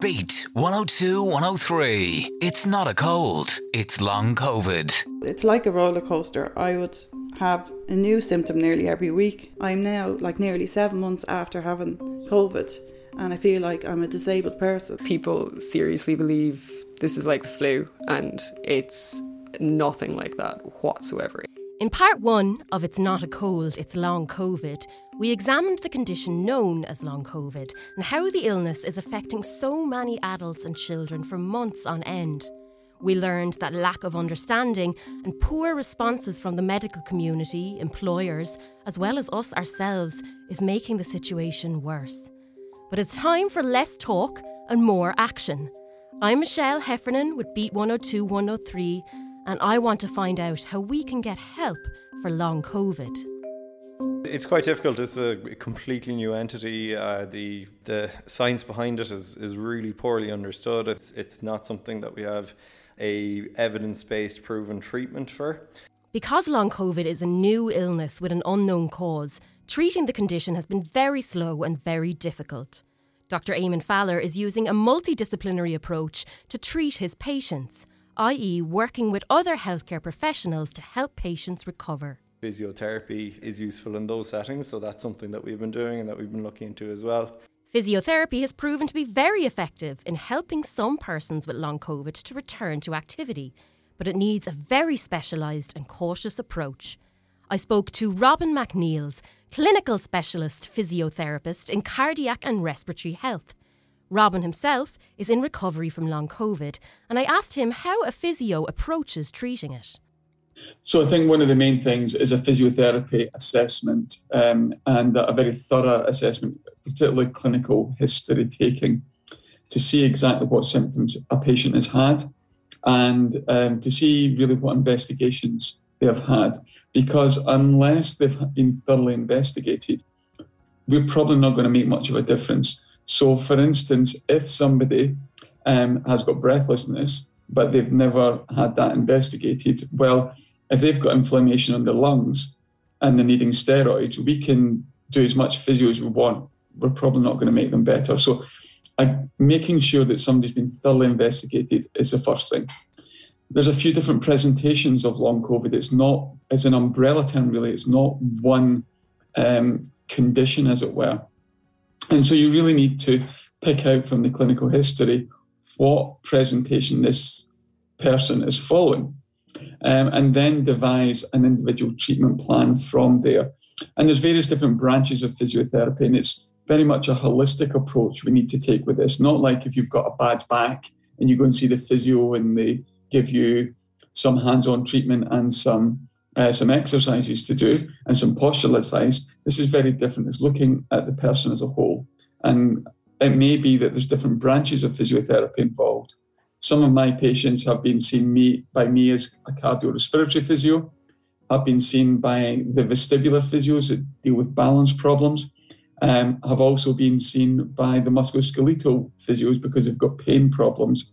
Beat 102 103. It's not a cold, it's long COVID. It's like a roller coaster. I would have a new symptom nearly every week. I'm now like nearly seven months after having COVID, and I feel like I'm a disabled person. People seriously believe this is like the flu, and it's nothing like that whatsoever. In part one of It's Not a Cold, It's Long COVID, we examined the condition known as long COVID and how the illness is affecting so many adults and children for months on end. We learned that lack of understanding and poor responses from the medical community, employers, as well as us ourselves, is making the situation worse. But it's time for less talk and more action. I'm Michelle Heffernan with Beat 102 103 and I want to find out how we can get help for long COVID. It's quite difficult. It's a completely new entity. Uh, the the science behind it is, is really poorly understood. It's it's not something that we have a evidence based proven treatment for. Because long COVID is a new illness with an unknown cause, treating the condition has been very slow and very difficult. Dr. Eamon Fowler is using a multidisciplinary approach to treat his patients i.e., working with other healthcare professionals to help patients recover. Physiotherapy is useful in those settings, so that's something that we've been doing and that we've been looking into as well. Physiotherapy has proven to be very effective in helping some persons with long COVID to return to activity, but it needs a very specialised and cautious approach. I spoke to Robin McNeils, clinical specialist physiotherapist in cardiac and respiratory health. Robin himself is in recovery from long COVID, and I asked him how a physio approaches treating it. So I think one of the main things is a physiotherapy assessment um, and a very thorough assessment, particularly clinical history taking, to see exactly what symptoms a patient has had and um, to see really what investigations they have had. Because unless they've been thoroughly investigated, we're probably not going to make much of a difference so, for instance, if somebody um, has got breathlessness, but they've never had that investigated, well, if they've got inflammation on their lungs and they're needing steroids, we can do as much physio as we want. We're probably not going to make them better. So, making sure that somebody's been thoroughly investigated is the first thing. There's a few different presentations of long COVID. It's not, as an umbrella term, really, it's not one um, condition, as it were. And so you really need to pick out from the clinical history what presentation this person is following, um, and then devise an individual treatment plan from there. And there's various different branches of physiotherapy, and it's very much a holistic approach we need to take with this. Not like if you've got a bad back and you go and see the physio and they give you some hands-on treatment and some uh, some exercises to do and some postural advice. This is very different. It's looking at the person as a whole. And it may be that there's different branches of physiotherapy involved. Some of my patients have been seen me, by me as a cardiorespiratory physio. I've been seen by the vestibular physios that deal with balance problems. Um, have also been seen by the musculoskeletal physios because they've got pain problems.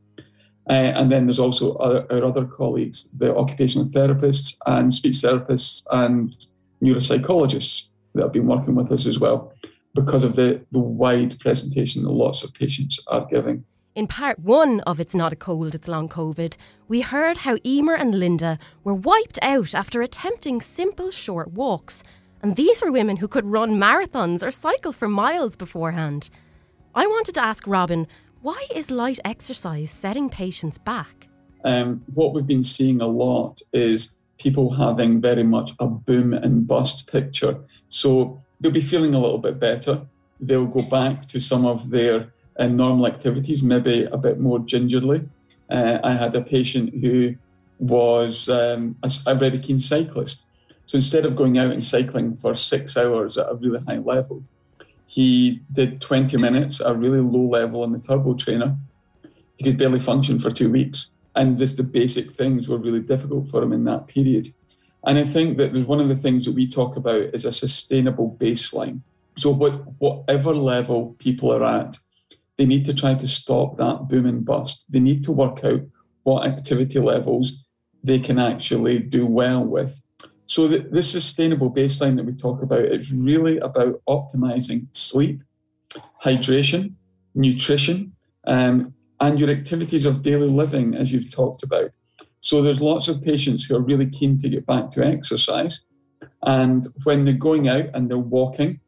Uh, and then there's also other, our other colleagues, the occupational therapists and speech therapists and neuropsychologists that have been working with us as well because of the, the wide presentation that lots of patients are giving. In part one of It's Not a Cold, It's Long COVID, we heard how Emer and Linda were wiped out after attempting simple short walks. And these were women who could run marathons or cycle for miles beforehand. I wanted to ask Robin why is light exercise setting patients back? Um, what we've been seeing a lot is people having very much a boom and bust picture. So they'll be feeling a little bit better. They'll go back to some of their uh, normal activities, maybe a bit more gingerly. Uh, I had a patient who was um, a, a very keen cyclist. So instead of going out and cycling for six hours at a really high level, he did 20 minutes at a really low level on the turbo trainer. He could barely function for two weeks. And just the basic things were really difficult for him in that period. And I think that there's one of the things that we talk about is a sustainable baseline. So what, whatever level people are at, they need to try to stop that boom and bust. They need to work out what activity levels they can actually do well with so the, this sustainable baseline that we talk about is really about optimizing sleep, hydration, nutrition, um, and your activities of daily living, as you've talked about. So there's lots of patients who are really keen to get back to exercise. And when they're going out and they're walking,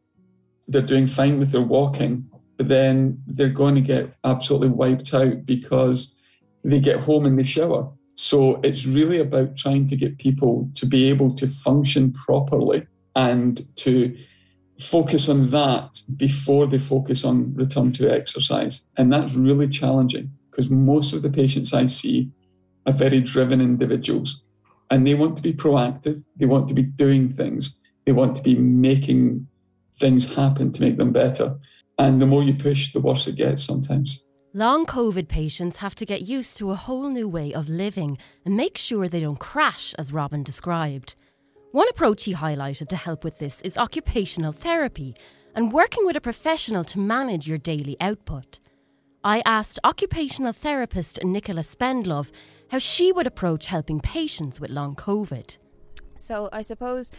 they're doing fine with their walking, but then they're going to get absolutely wiped out because they get home and they shower. So it's really about trying to get people to be able to function properly and to focus on that before they focus on return to exercise. And that's really challenging because most of the patients I see are very driven individuals and they want to be proactive, they want to be doing things, they want to be making things happen to make them better. And the more you push, the worse it gets sometimes. Long COVID patients have to get used to a whole new way of living and make sure they don't crash, as Robin described. One approach he highlighted to help with this is occupational therapy and working with a professional to manage your daily output. I asked occupational therapist Nicola Spendlove how she would approach helping patients with long COVID. So, I suppose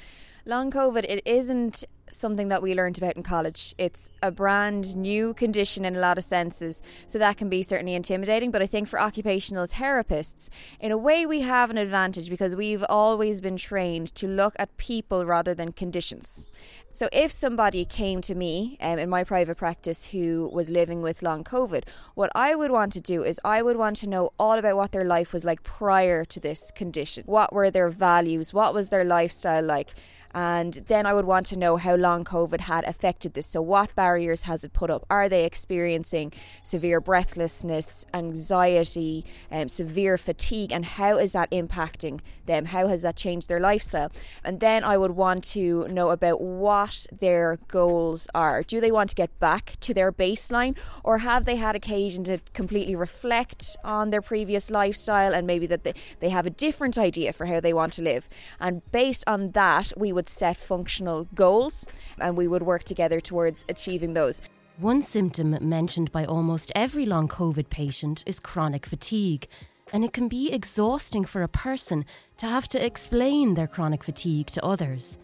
long COVID, it isn't something that we learned about in college. It's a brand new condition in a lot of senses, so that can be certainly intimidating. But I think for occupational therapists, in a way, we have an advantage because we've always been trained to look at people rather than conditions. So if somebody came to me um, in my private practice who was living with long COVID, what I would want to do is I would want to know all about what their life was like prior to this condition. What were their values? What was their lifestyle like? And then I would want to know how long COVID had affected this. So, what barriers has it put up? Are they experiencing severe breathlessness, anxiety, um, severe fatigue? And how is that impacting them? How has that changed their lifestyle? And then I would want to know about what their goals are. Do they want to get back to their baseline, or have they had occasion to completely reflect on their previous lifestyle and maybe that they, they have a different idea for how they want to live? And based on that, we would set functional goals and we would work together towards achieving those. One symptom mentioned by almost every long COVID patient is chronic fatigue, and it can be exhausting for a person to have to explain their chronic fatigue to others.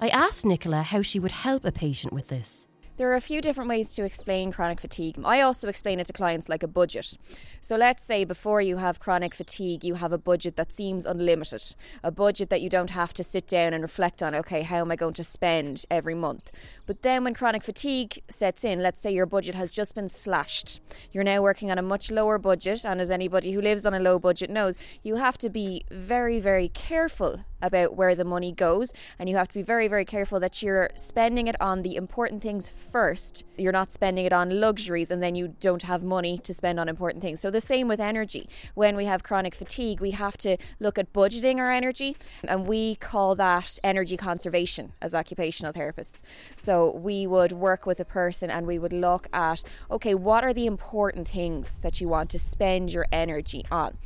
I asked Nicola how she would help a patient with this. There are a few different ways to explain chronic fatigue. I also explain it to clients like a budget. So let's say before you have chronic fatigue, you have a budget that seems unlimited, a budget that you don't have to sit down and reflect on, okay, how am I going to spend every month? But then when chronic fatigue sets in, let's say your budget has just been slashed. You're now working on a much lower budget, and as anybody who lives on a low budget knows, you have to be very, very careful about where the money goes, and you have to be very, very careful that you're spending it on the important things first. You're not spending it on luxuries and then you don't have money to spend on important things. So, the same with energy. When we have chronic fatigue, we have to look at budgeting our energy, and we call that energy conservation as occupational therapists. So, we would work with a person and we would look at okay, what are the important things that you want to spend your energy on?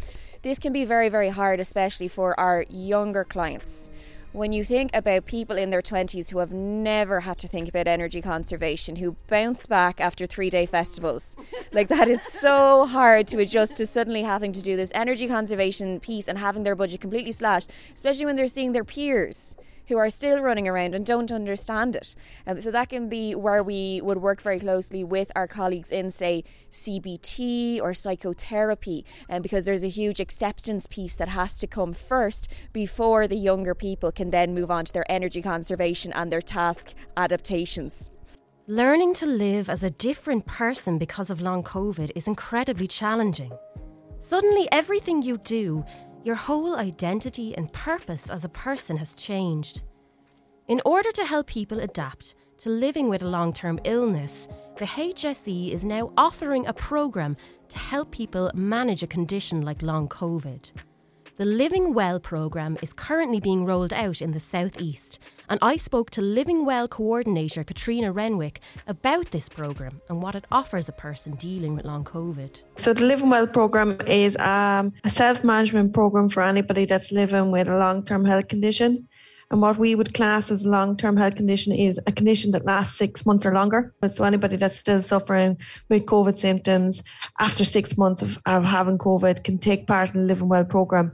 This can be very, very hard, especially for our younger clients. When you think about people in their 20s who have never had to think about energy conservation, who bounce back after three day festivals, like that is so hard to adjust to suddenly having to do this energy conservation piece and having their budget completely slashed, especially when they're seeing their peers who are still running around and don't understand it. Um, so that can be where we would work very closely with our colleagues in, say, CBT or psychotherapy, um, because there's a huge acceptance piece that has to come first before the younger people can then move on to their energy conservation and their task adaptations. Learning to live as a different person because of long COVID is incredibly challenging. Suddenly, everything you do your whole identity and purpose as a person has changed. In order to help people adapt to living with a long term illness, the HSE is now offering a programme to help people manage a condition like long COVID. The Living Well programme is currently being rolled out in the southeast, and I spoke to Living Well coordinator Katrina Renwick about this programme and what it offers a person dealing with long COVID. So, the Living Well programme is um, a self management programme for anybody that's living with a long term health condition. And what we would class as a long term health condition is a condition that lasts six months or longer. So anybody that's still suffering with COVID symptoms after six months of, of having COVID can take part in the Living Well programme.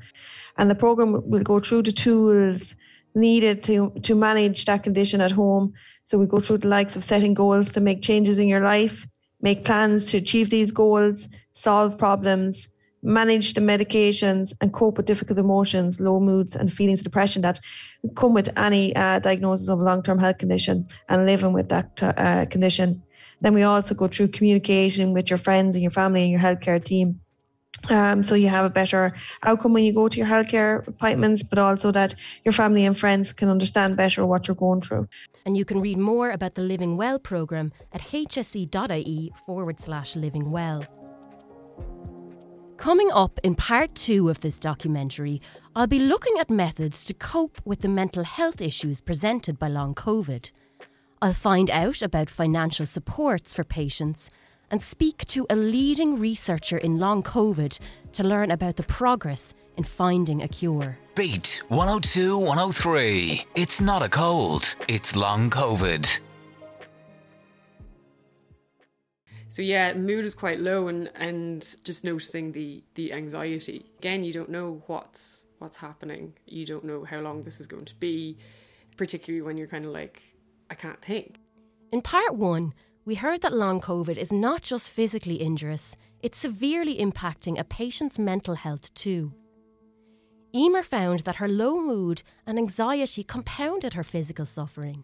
And the programme will go through the tools needed to, to manage that condition at home. So we go through the likes of setting goals to make changes in your life, make plans to achieve these goals, solve problems, manage the medications, and cope with difficult emotions, low moods, and feelings of depression that come with any uh, diagnosis of a long term health condition and living with that uh, condition. Then we also go through communication with your friends and your family and your healthcare team. Um, so you have a better outcome when you go to your healthcare appointments, but also that your family and friends can understand better what you're going through. And you can read more about the Living Well programme at hse.ie forward slash living well. Coming up in part two of this documentary, I'll be looking at methods to cope with the mental health issues presented by long COVID. I'll find out about financial supports for patients and speak to a leading researcher in long COVID to learn about the progress in finding a cure. Beat 102 103. It's not a cold, it's long COVID. So yeah, mood is quite low and, and just noticing the, the anxiety. Again, you don't know what's what's happening. You don't know how long this is going to be, particularly when you're kind of like, I can't think. In part one, we heard that long COVID is not just physically injurious, it's severely impacting a patient's mental health too. Emer found that her low mood and anxiety compounded her physical suffering.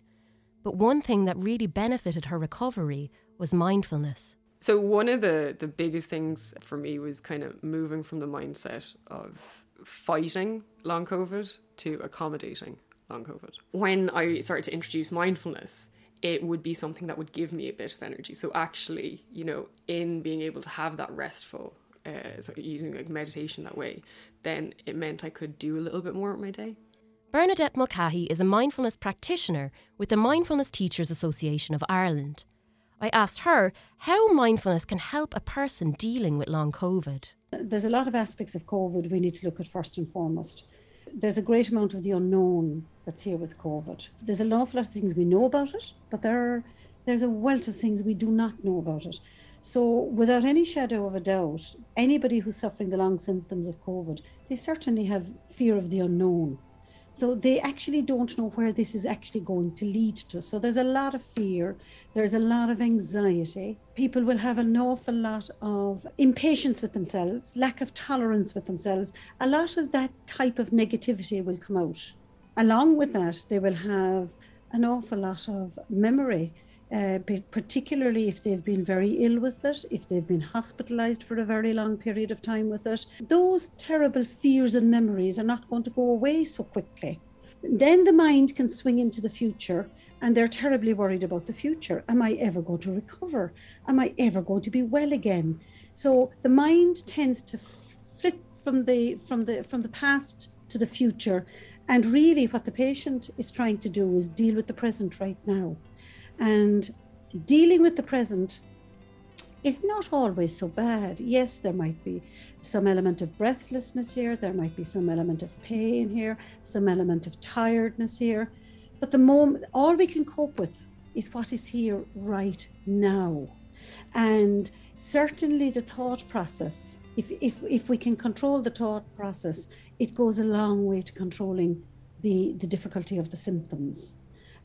But one thing that really benefited her recovery was mindfulness. So one of the the biggest things for me was kind of moving from the mindset of fighting long COVID to accommodating long COVID. When I started to introduce mindfulness, it would be something that would give me a bit of energy. So actually, you know, in being able to have that restful, uh, so using like meditation that way, then it meant I could do a little bit more of my day. Bernadette Mulcahy is a mindfulness practitioner with the Mindfulness Teachers Association of Ireland. I asked her how mindfulness can help a person dealing with long COVID. There's a lot of aspects of COVID we need to look at first and foremost. There's a great amount of the unknown that's here with COVID. There's an awful lot of things we know about it, but there are, there's a wealth of things we do not know about it. So, without any shadow of a doubt, anybody who's suffering the long symptoms of COVID, they certainly have fear of the unknown. So they actually don't know where this is actually going to lead to. So there's a lot of fear, there's a lot of anxiety. People will have an awful lot of impatience with themselves, lack of tolerance with themselves. A lot of that type of negativity will come out. Along with that, they will have an awful lot of memory uh, particularly if they've been very ill with it, if they've been hospitalized for a very long period of time with it. Those terrible fears and memories are not going to go away so quickly. Then the mind can swing into the future and they're terribly worried about the future. Am I ever going to recover? Am I ever going to be well again? So the mind tends to flit from the from the from the past to the future and really what the patient is trying to do is deal with the present right now and dealing with the present is not always so bad. Yes, there might be some element of breathlessness here, there might be some element of pain here, some element of tiredness here. But the moment, all we can cope with is what is here right now. And certainly the thought process, if, if, if we can control the thought process, it goes a long way to controlling the, the difficulty of the symptoms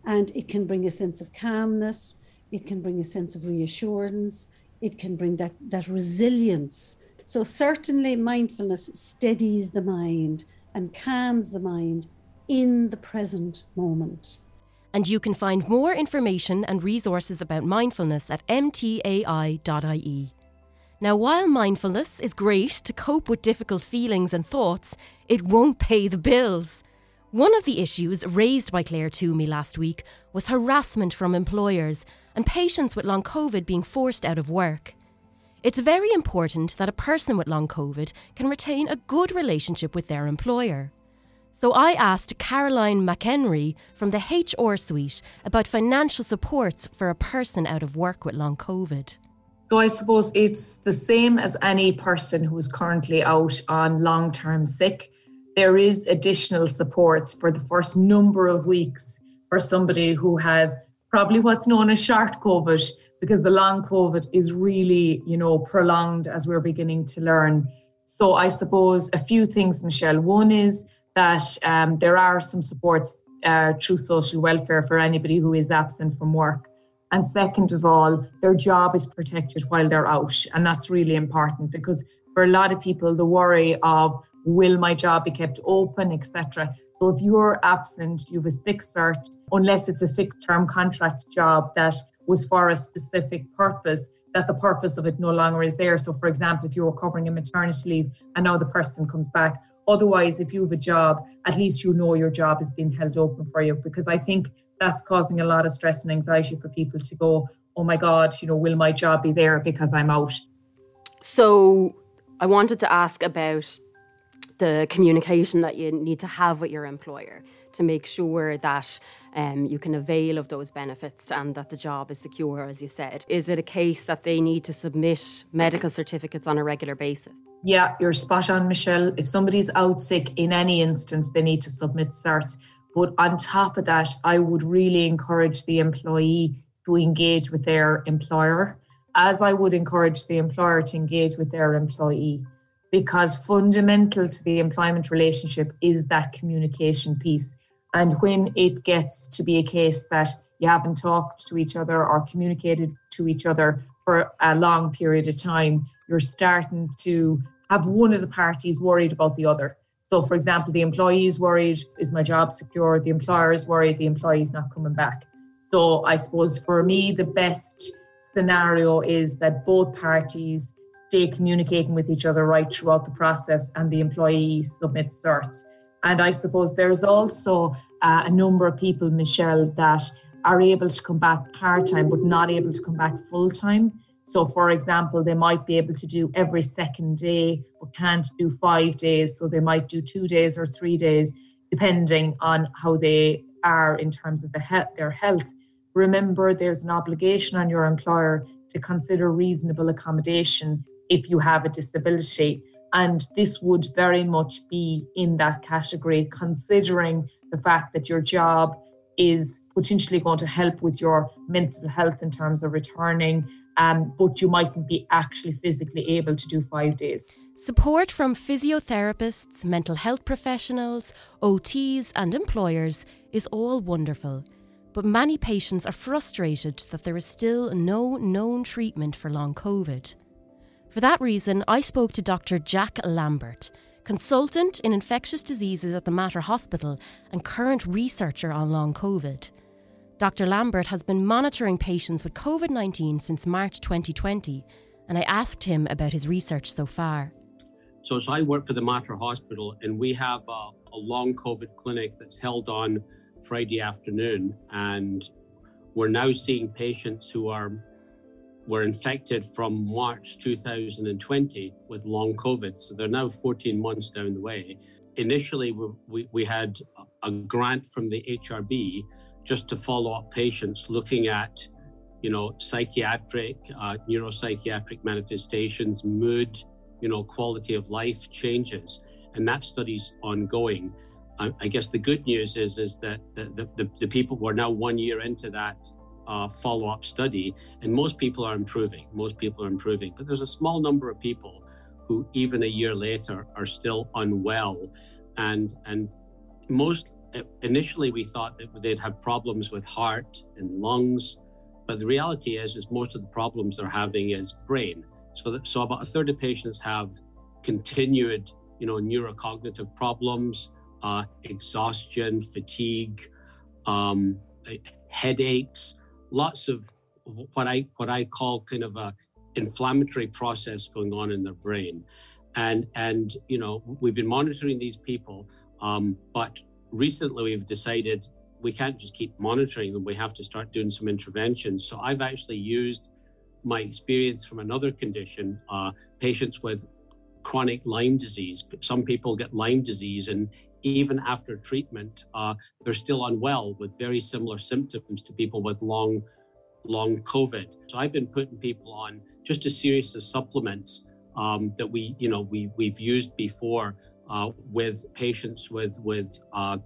and it can bring a sense of calmness it can bring a sense of reassurance it can bring that that resilience so certainly mindfulness steadies the mind and calms the mind in the present moment and you can find more information and resources about mindfulness at mtai.ie. Now, while mindfulness is great to cope with difficult feelings and thoughts, it won't pay the bills. One of the issues raised by Claire Toomey last week was harassment from employers and patients with long COVID being forced out of work. It's very important that a person with long COVID can retain a good relationship with their employer. So I asked Caroline McEnery from the HR Suite about financial supports for a person out of work with long COVID. So I suppose it's the same as any person who is currently out on long term sick there is additional support for the first number of weeks for somebody who has probably what's known as short COVID, because the long COVID is really, you know, prolonged as we're beginning to learn. So I suppose a few things, Michelle. One is that um, there are some supports uh, through social welfare for anybody who is absent from work. And second of all, their job is protected while they're out. And that's really important because for a lot of people, the worry of will my job be kept open, etc. So if you're absent, you have a sick cert, unless it's a fixed term contract job that was for a specific purpose, that the purpose of it no longer is there. So, for example, if you were covering a maternity leave and now the person comes back, otherwise, if you have a job, at least you know your job is being held open for you. Because I think that's causing a lot of stress and anxiety for people to go, oh my God, you know, will my job be there because I'm out? So, I wanted to ask about the communication that you need to have with your employer to make sure that um, you can avail of those benefits and that the job is secure, as you said. Is it a case that they need to submit medical certificates on a regular basis? Yeah, you're spot on, Michelle. If somebody's out sick in any instance, they need to submit certs. But on top of that, I would really encourage the employee to engage with their employer, as I would encourage the employer to engage with their employee, because fundamental to the employment relationship is that communication piece. And when it gets to be a case that you haven't talked to each other or communicated to each other for a long period of time, you're starting to have one of the parties worried about the other. So, for example, the employee is worried, is my job secure? The employer is worried, the employee is not coming back. So, I suppose for me, the best scenario is that both parties stay communicating with each other right throughout the process and the employee submits certs. And I suppose there's also uh, a number of people, Michelle, that are able to come back part time but not able to come back full time. So, for example, they might be able to do every second day but can't do five days. So, they might do two days or three days, depending on how they are in terms of the he- their health. Remember, there's an obligation on your employer to consider reasonable accommodation if you have a disability. And this would very much be in that category, considering the fact that your job is potentially going to help with your mental health in terms of returning, um, but you mightn't be actually physically able to do five days. Support from physiotherapists, mental health professionals, OTs, and employers is all wonderful. But many patients are frustrated that there is still no known treatment for long COVID. For that reason, I spoke to Dr. Jack Lambert, consultant in infectious diseases at the Mater Hospital and current researcher on long COVID. Dr. Lambert has been monitoring patients with COVID 19 since March 2020, and I asked him about his research so far. So, so I work for the Mater Hospital, and we have a, a long COVID clinic that's held on Friday afternoon, and we're now seeing patients who are were infected from March 2020 with long COVID. So they're now 14 months down the way. Initially, we, we, we had a grant from the HRB just to follow up patients looking at, you know, psychiatric, uh, neuropsychiatric manifestations, mood, you know, quality of life changes. And that study's ongoing. I, I guess the good news is, is that the, the, the, the people who are now one year into that uh, follow up study, and most people are improving. Most people are improving, but there's a small number of people who, even a year later, are still unwell, and and most initially we thought that they'd have problems with heart and lungs, but the reality is is most of the problems they're having is brain. So that, so about a third of patients have continued, you know, neurocognitive problems, uh, exhaustion, fatigue, um, headaches, lots of what I what I call kind of a inflammatory process going on in their brain, and and you know we've been monitoring these people, um, but recently we've decided we can't just keep monitoring them. We have to start doing some interventions. So I've actually used my experience from another condition, uh, patients with chronic Lyme disease. Some people get Lyme disease, and even after treatment, uh, they're still unwell with very similar symptoms to people with long, long COVID. So I've been putting people on just a series of supplements um, that we, you know, we we've used before uh, with patients with with uh,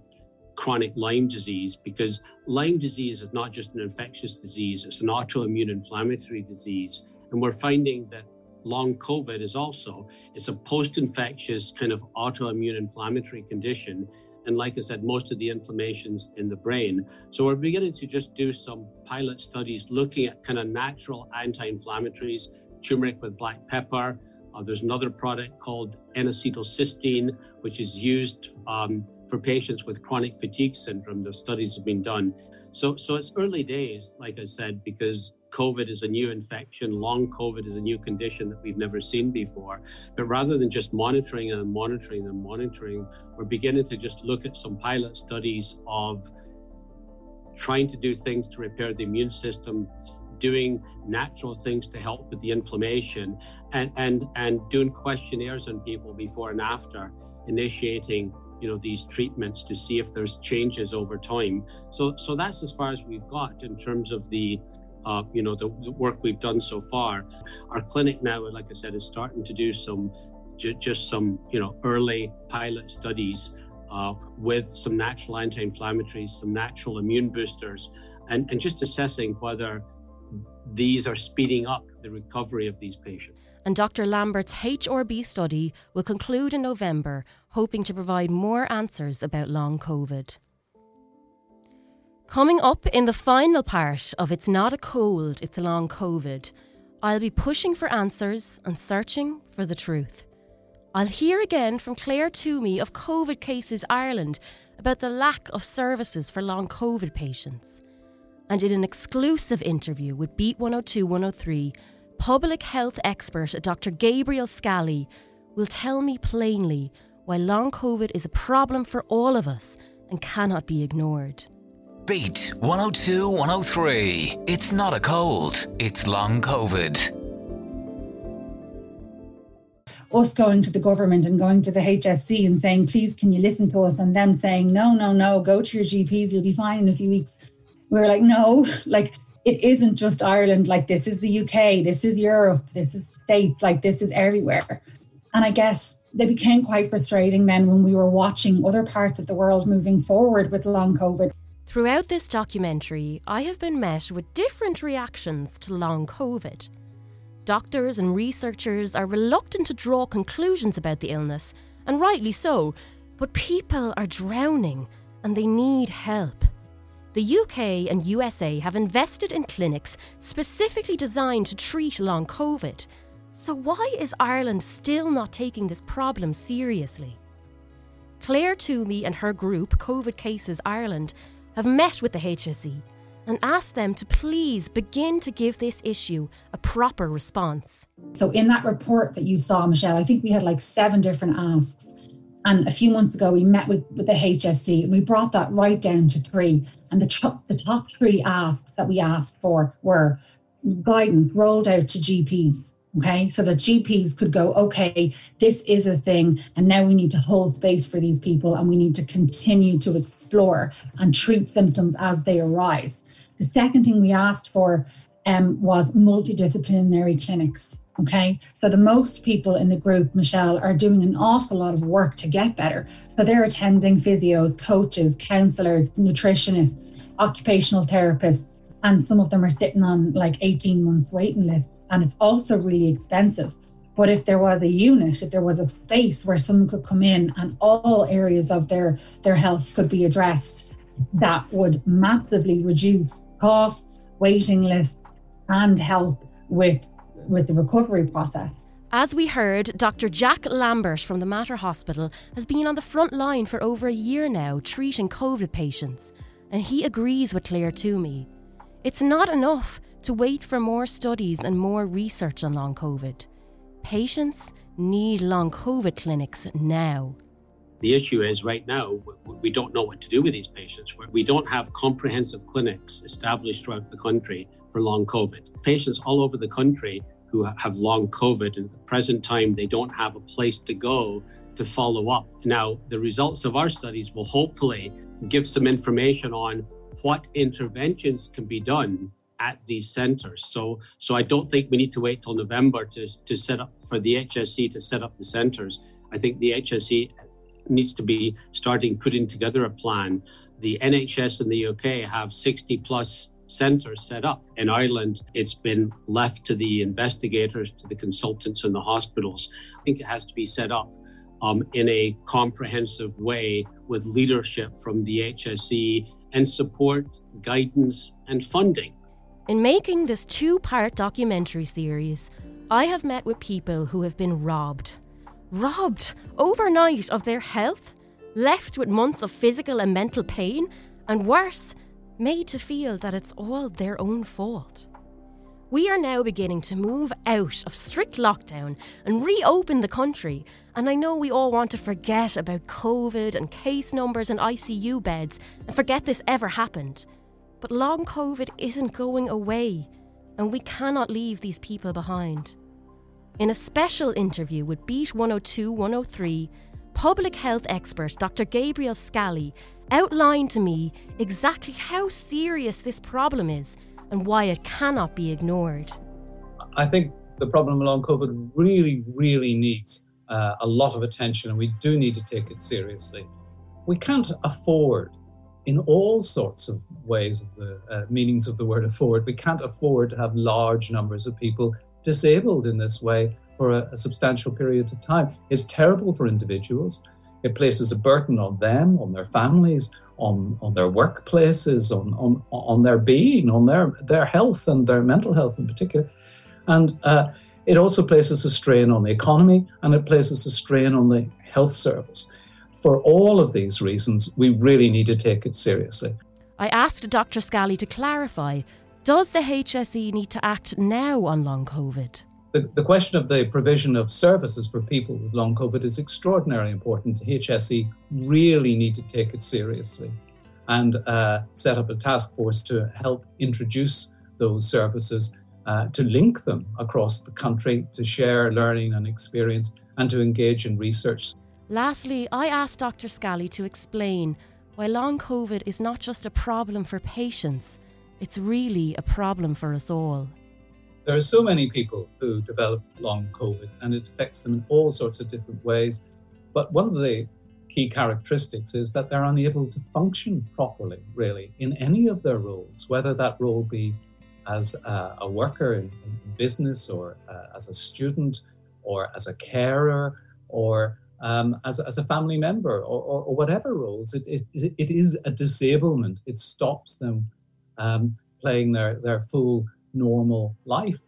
chronic Lyme disease because Lyme disease is not just an infectious disease; it's an autoimmune inflammatory disease, and we're finding that long COVID is also. It's a post-infectious kind of autoimmune inflammatory condition, And like I said, most of the inflammation's in the brain. So we're beginning to just do some pilot studies looking at kind of natural anti-inflammatories, turmeric with black pepper. Uh, there's another product called N-acetylcysteine, which is used um, for patients with chronic fatigue syndrome. The studies have been done. So, so it's early days, like I said, because COVID is a new infection, long COVID is a new condition that we've never seen before. But rather than just monitoring and monitoring and monitoring, we're beginning to just look at some pilot studies of trying to do things to repair the immune system, doing natural things to help with the inflammation, and and and doing questionnaires on people before and after initiating you know these treatments to see if there's changes over time so so that's as far as we've got in terms of the uh, you know the, the, work we've done so far. Our clinic now, like I said, is starting to do some ju- just some you know early pilot studies uh, with some natural anti-inflammatories, some natural immune boosters, and, and just assessing whether these are speeding up the recovery of these patients. And Dr. Lambert's HRB study will conclude in November, hoping to provide more answers about long COVID. Coming up in the final part of It's Not a Cold, It's a Long COVID, I'll be pushing for answers and searching for the truth. I'll hear again from Claire Toomey of COVID Cases Ireland about the lack of services for long COVID patients. And in an exclusive interview with Beat 102 103, public health expert Dr. Gabriel Scally will tell me plainly why long COVID is a problem for all of us and cannot be ignored. Beat 102 103. It's not a cold, it's long COVID. Us going to the government and going to the HSE and saying, please, can you listen to us? And them saying, no, no, no, go to your GPs, you'll be fine in a few weeks. We are like, no, like it isn't just Ireland. Like this is the UK, this is Europe, this is States, like this is everywhere. And I guess they became quite frustrating then when we were watching other parts of the world moving forward with long COVID. Throughout this documentary, I have been met with different reactions to long COVID. Doctors and researchers are reluctant to draw conclusions about the illness, and rightly so, but people are drowning and they need help. The UK and USA have invested in clinics specifically designed to treat long COVID. So, why is Ireland still not taking this problem seriously? Claire Toomey and her group, COVID Cases Ireland, have met with the HSE and asked them to please begin to give this issue a proper response. So, in that report that you saw, Michelle, I think we had like seven different asks. And a few months ago, we met with, with the HSE and we brought that right down to three. And the, tr- the top three asks that we asked for were guidance rolled out to GPs Okay, so that GPs could go, okay, this is a thing, and now we need to hold space for these people and we need to continue to explore and treat symptoms as they arise. The second thing we asked for um, was multidisciplinary clinics. Okay, so the most people in the group, Michelle, are doing an awful lot of work to get better. So they're attending physios, coaches, counselors, nutritionists, occupational therapists, and some of them are sitting on like 18 months waiting lists and it's also really expensive. But if there was a unit, if there was a space where someone could come in and all areas of their, their health could be addressed, that would massively reduce costs, waiting lists, and help with, with the recovery process. As we heard, Dr. Jack Lambert from the Mater Hospital has been on the front line for over a year now treating COVID patients, and he agrees with Claire Toomey. It's not enough to wait for more studies and more research on long COVID. Patients need long COVID clinics now. The issue is right now, we don't know what to do with these patients. We don't have comprehensive clinics established throughout the country for long COVID. Patients all over the country who have long COVID and at the present time, they don't have a place to go to follow up. Now, the results of our studies will hopefully give some information on what interventions can be done at these centres. So, so I don't think we need to wait till November to, to set up for the HSE to set up the centres. I think the HSE needs to be starting putting together a plan. The NHS in the UK have 60 plus centres set up. In Ireland, it's been left to the investigators, to the consultants in the hospitals. I think it has to be set up um, in a comprehensive way with leadership from the HSE and support, guidance, and funding. In making this two part documentary series, I have met with people who have been robbed. Robbed overnight of their health, left with months of physical and mental pain, and worse, made to feel that it's all their own fault. We are now beginning to move out of strict lockdown and reopen the country. And I know we all want to forget about COVID and case numbers and ICU beds and forget this ever happened. But long COVID isn't going away, and we cannot leave these people behind. In a special interview with Beat 102 103, public health expert Dr. Gabriel Scally outlined to me exactly how serious this problem is and why it cannot be ignored. I think the problem along COVID really, really needs uh, a lot of attention, and we do need to take it seriously. We can't afford, in all sorts of ways of the uh, meanings of the word afford, we can't afford to have large numbers of people disabled in this way for a, a substantial period of time. It's terrible for individuals. It places a burden on them, on their families, on, on their workplaces, on, on, on their being, on their, their health and their mental health in particular. And uh, it also places a strain on the economy and it places a strain on the health service. For all of these reasons, we really need to take it seriously. I asked Dr. Scally to clarify does the HSE need to act now on long COVID? The, the question of the provision of services for people with long COVID is extraordinarily important. The HSE really need to take it seriously and uh, set up a task force to help introduce those services, uh, to link them across the country, to share learning and experience, and to engage in research. Lastly, I asked Dr. Scally to explain why long COVID is not just a problem for patients it's really a problem for us all. There are so many people who develop long COVID, and it affects them in all sorts of different ways. But one of the key characteristics is that they're unable to function properly, really, in any of their roles, whether that role be as a, a worker in, in, business or uh, as a student or as a carer or um, as, as, a family member or, or, or whatever roles. It, it, it is a disablement. It stops them um, playing their, their full normal life.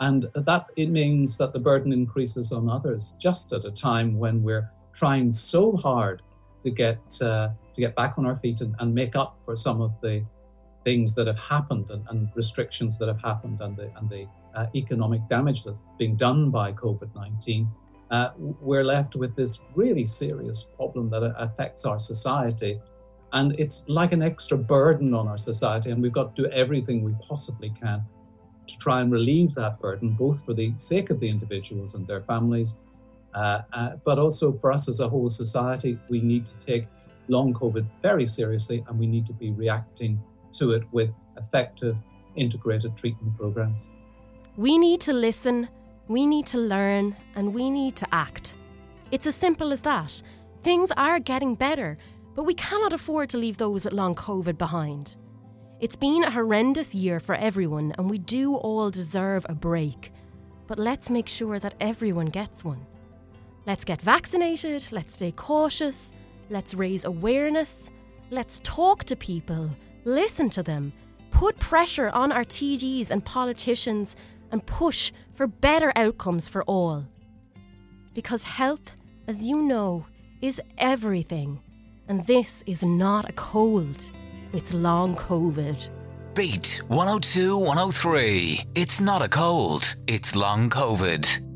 And that it means that the burden increases on others just at a time when we're trying so hard to get uh, to get back on our feet and, and, make up for some of the things that have happened and, and restrictions that have happened and the and the uh, economic damage that's being done by COVID-19. Uh, we're left with this really serious problem that affects our society and it's like an extra burden on our society, and we've got to do everything we possibly can to try and relieve that burden, both for the sake of the individuals and their families, uh, uh, but also for us as a whole society. We need to take long COVID very seriously, and we need to be reacting to it with effective integrated treatment programs. We need to listen, we need to learn, and we need to act. It's as simple as that. Things are getting better. But we cannot afford to leave those with long COVID behind. It's been a horrendous year for everyone, and we do all deserve a break. But let's make sure that everyone gets one. Let's get vaccinated, let's stay cautious, let's raise awareness, let's talk to people, listen to them, put pressure on our TDs and politicians, and push for better outcomes for all. Because health, as you know, is everything and this is not a cold, it's long COVID. Beat 102 103. It's not a cold, it's long COVID.